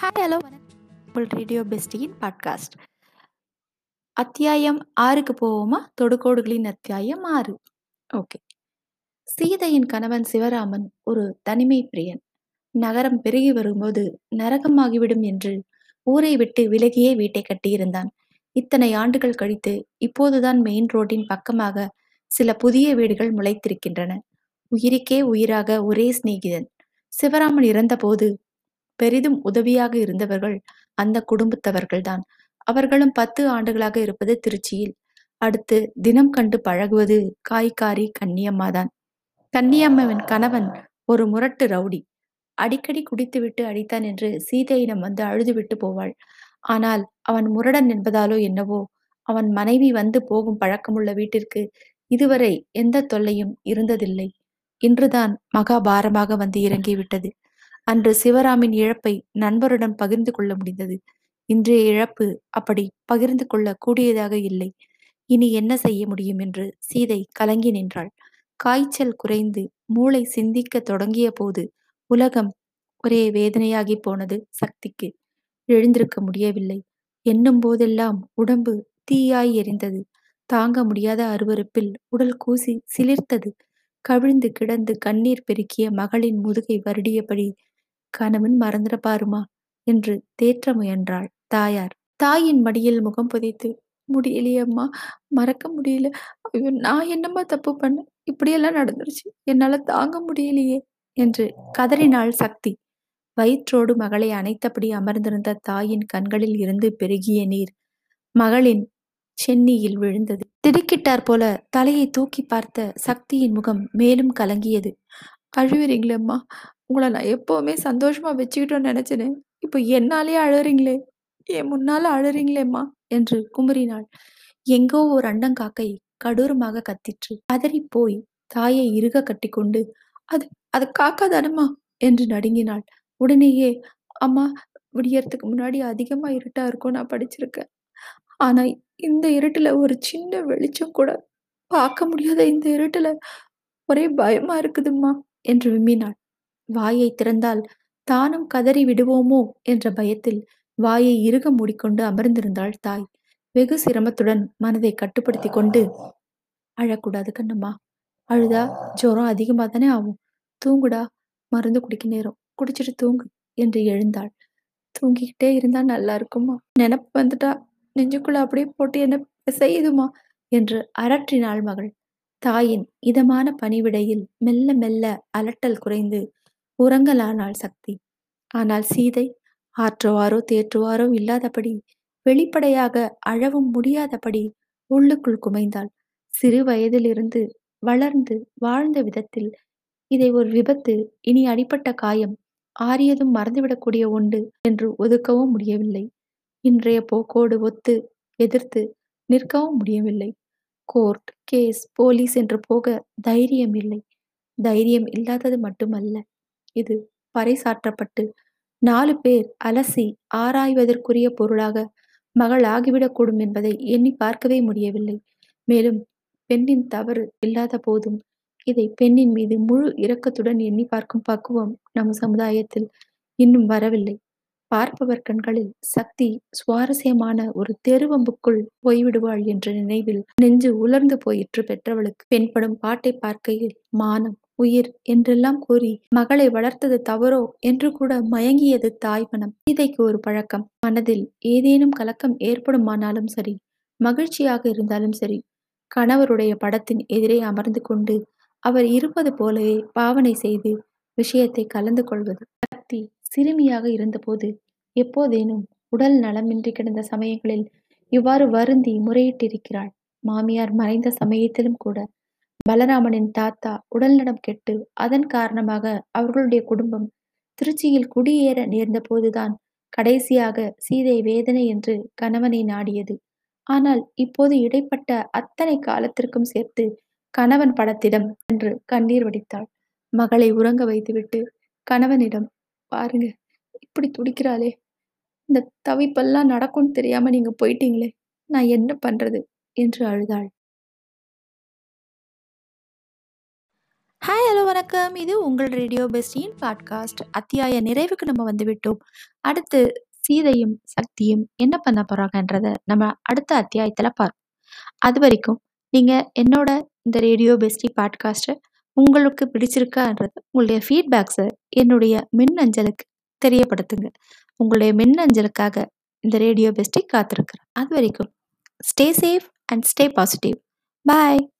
Hi hello வணக்கம். Radio பெஸ்டியின் podcast அத்தியாயம் ஆறுக்கு போவோமா? தொடுகோடுகளின் அத்தியாயம் ஆறு. ஓகே சீதையின் கணவன் சிவராமன் ஒரு தனிமை பிரியன். நகரம் பெருகி வரும்போது நரகமாகிவிடும் என்று ஊரை விட்டு விலகியே வீட்டை கட்டியிருந்தான். இத்தனை ஆண்டுகள் கழித்து இப்போதுதான் மெயின் ரோட்டின் பக்கமாக சில புதிய வீடுகள் முளைத்திருக்கின்றன. உயிருக்கே உயிராக ஒரே சிநேகிதன். சிவராமன் இறந்தபோது பெரிதும் உதவியாக இருந்தவர்கள் அந்த குடும்பத்தவர்கள்தான். அவர்களும் பத்து ஆண்டுகளாக இருப்பது திருச்சியில். அடுத்து தினம் கண்டு பழகுவது காய்காரி கன்னியம்மாதான். கன்னியம்மாவின் கணவன் ஒரு முரட்டு ரவுடி. அடிக்கடி குடித்துவிட்டு அடித்தான் என்று சீதையிடம் வந்து அழுதுவிட்டு போவாள். ஆனால் அவன் முரடன் என்பதாலோ என்னவோ அவன் மனைவி வந்து போகும் பழக்கமுள்ள வீட்டிற்கு இதுவரை எந்த தொல்லையும் இருந்ததில்லை. இன்றுதான் மகாபாரமாக வந்து இறங்கிவிட்டது. அன்று சிவராமின் இழப்பை நண்பருடன் பகிர்ந்து கொள்ள முடிந்தது. இன்றைய இழப்பு அப்படி பகிர்ந்து கொள்ள கூடியதாக இல்லை. இனி என்ன செய்ய முடியும் என்று சீதை கலங்கி நின்றாள். காய்ச்சல் குறைந்து மூளை சிந்திக்க தொடங்கிய போது உலகம் ஒரே வேதனையாகி போனது சக்திக்கு. எழுந்திருக்க முடியவில்லை. எண்ணும் போதெல்லாம் உடம்பு தீயாய் எரிந்தது. தாங்க முடியாத அருவருப்பில் உடல் கூசி சிலிர்த்தது. கவிழ்ந்து கிடந்து கண்ணீர் பெருக்கிய மகளின் முதுகை வருடியபடி கணவன் மறந்துட பாருமா? என்று தேற்ற முயன்றாள் தாயார். தாயின் மடியில் முகம் புதைத்து முடியலையம்மா மறக்க முடியல. ஐயோ நான் என்னம்மா தப்பு பண்ண இப்படியெல்லாம் நடந்துருச்சு. என்னால தாங்க முடியலையே என்று கதறினாள் சக்தி. வயிற்றோடு மகளை அணைத்தபடி அமர்ந்திருந்த தாயின் கண்களில் இருந்து பெருகிய நீர் மகளின் சென்னியில் விழுந்தது. திடுக்கிட்டார் போல தலையை தூக்கி பார்த்த சக்தியின் முகம் மேலும் கலங்கியது. அழுவிறீங்களேம்மா உங்களை நான் எப்போவுமே சந்தோஷமா வச்சுக்கிட்டோன்னு நினைச்சேனே இப்போ என்னாலேயே அழுறீங்களே? என் முன்னால அழுறீங்களேம்மா? என்று குமுறினாள். எங்கோ ஒரு அண்டங்காக்கை கடூரமாக கத்திற்று பதறி போய் தாயை இறுக கட்டிக்கொண்டு அது அது காக்கா தானம்மா என்று நடுங்கினாள். உடனேயே அம்மா விடியறதுக்கு முன்னாடி அதிகமா இருட்டா இருக்கும் நான் படிச்சிருக்கேன். ஆனா இந்த இருட்டுல ஒரு சின்ன வெளிச்சம் கூட பார்க்க முடியாத இந்த இருட்டுல ஒரே பயமா இருக்குதும்மா? என்று விம்மினாள். வாயை திறந்தால் தானும் கதறி விடுவோமோ என்ற பயத்தில் வாயை இறுக மூடிக்கொண்டு அமர்ந்திருந்தாள் தாய். வெகு சிரமத்துடன் மனதை கட்டுப்படுத்தி கொண்டு அழக்கூடாது கண்ணம்மா. அழுதா ஜுரம் அதிகமாக தானே ஆகும். தூங்குடா. மருந்து குடிக்க நேரம். குடிச்சிட்டு தூங்கு என்று எழுந்தாள். தூங்கிக்கிட்டே இருந்தா நல்லா இருக்குமா நினப்பு வந்துட்டா. நெஞ்சுக்குள்ள அப்படியே போட்டு என்ன செய்யுதுமா? என்று அரற்றினாள் மகள். தாயின் இதமான பணிவிடையில் மெல்ல மெல்ல அலட்டல் குறைந்து உறங்கலானாள் சக்தி. ஆனால் சீதை ஆற்றுவாரோ தேற்றுவாரோ இல்லாதபடி வெளிப்படையாக அழவும் முடியாதபடி உள்ளுக்குள் குமைந்தாள். சிறு வயதிலிருந்து வளர்ந்து வாழ்ந்த விதத்தில் இதை ஒரு விபத்து இனி அடிப்பட்ட காயம் ஆறியதும் மறந்துவிடக்கூடிய உண்டு என்று ஒதுக்கவும் முடியவில்லை. இன்றைய போக்கோடு ஒத்து எதிர்த்து நிற்கவும் முடியவில்லை. கோர்ட் கேஸ் போலீஸ் என்று போக தைரியம் இல்லை. தைரியம் இல்லாதது மட்டுமல்ல. இது பறைசாற்றப்பட்டு நாலு பேர் அலசி ஆராய்வதற்குரிய பொருளாக மகள் ஆகிவிடக்கூடும் என்பதை எண்ணி பார்க்கவே முடியவில்லை. மேலும் பெண்ணின் தவறு இல்லாத போதும் இதை பெண்ணின் மீது முழு இரக்கத்துடன் எண்ணி பார்க்கும் பக்குவம் நம் சமுதாயத்தில் இன்னும் வரவில்லை. பார்ப்பவர் கண்களில் சக்தி சுவாரஸ்யமான ஒரு தெருவம்புக்குள் போய்விடுவாள் என்ற நினைவில் நெஞ்சு உலர்ந்து போயிற்று பெற்றவளுக்கு பெண்படும் பாட்டை பார்க்கையில் மானம் உயிர் என்றெல்லாம் கூறி மகளை வளர்த்தது தவறோ என்று கூட மயங்கியது தாய் மனம். இதைக்கு ஒரு பழக்கம். மனதில் ஏதேனும் கலக்கம் ஏற்படுமானாலும் சரி மகிழ்ச்சியாக இருந்தாலும் சரி கணவருடைய படத்தின் எதிரே அமர்ந்து கொண்டு அவர் இருப்பது போலவே பாவனை செய்து விஷயத்தை கலந்து கொள்வது. சக்தி சிறுமியாக இருந்தபோது எப்போதேனும் உடல் நலமின்றி கிடந்த சமயங்களில் இவ்வாறு வருந்தி முறையிட்டிருக்கிறாள். மாமியார் மறைந்த சமயத்திலும் கூட பலராமனின் தாத்தா உடல்நலம் கெட்டு அதன் காரணமாக அவர்களுடைய குடும்பம் திருச்சியில் குடியேற நேர்ந்த போதுதான் கடைசியாக சீதை வேதனை என்று கணவனை நாடியது. ஆனால் இப்போது இடைப்பட்ட அத்தனை காலத்திற்கும் சேர்த்து கணவன் படத்திடம் என்று கண்ணீர் வடித்தாள். மகளை உறங்க வைத்துவிட்டு கணவனிடம் பாருங்க. இப்படி துடிக்கிறாளே. இந்த தவிப்பெல்லாம் நடக்கும்னு தெரியாம நீங்க போயிட்டீங்களே. நான் என்ன பண்றது? என்று அழுதாள். ஹாய் ஹலோ வணக்கம். இது உங்கள் ரேடியோ பெஸ்டியின் பாட்காஸ்ட் அத்தியாய நிறைவுக்கு நம்ம வந்து விட்டோம் அடுத்து சீதையும் சக்தியும் என்ன பண்ண போறாங்கன்றத நம்ம அடுத்த அத்தியாயத்தில் பார்ப்போம். அது வரைக்கும் நீங்கள் என்னோட இந்த ரேடியோ பெஸ்டி பாட்காஸ்ட்டை உங்களுக்கு பிடிச்சிருக்கான்றது உங்களுடைய ஃபீட்பேக்ஸை என்னுடைய மின் அஞ்சலுக்கு தெரியப்படுத்துங்க. உங்களுடைய மின் அஞ்சலுக்காக இந்த ரேடியோ பெஸ்ட்டை காத்திருக்கிறேன். அது வரைக்கும் stay safe and stay positive bye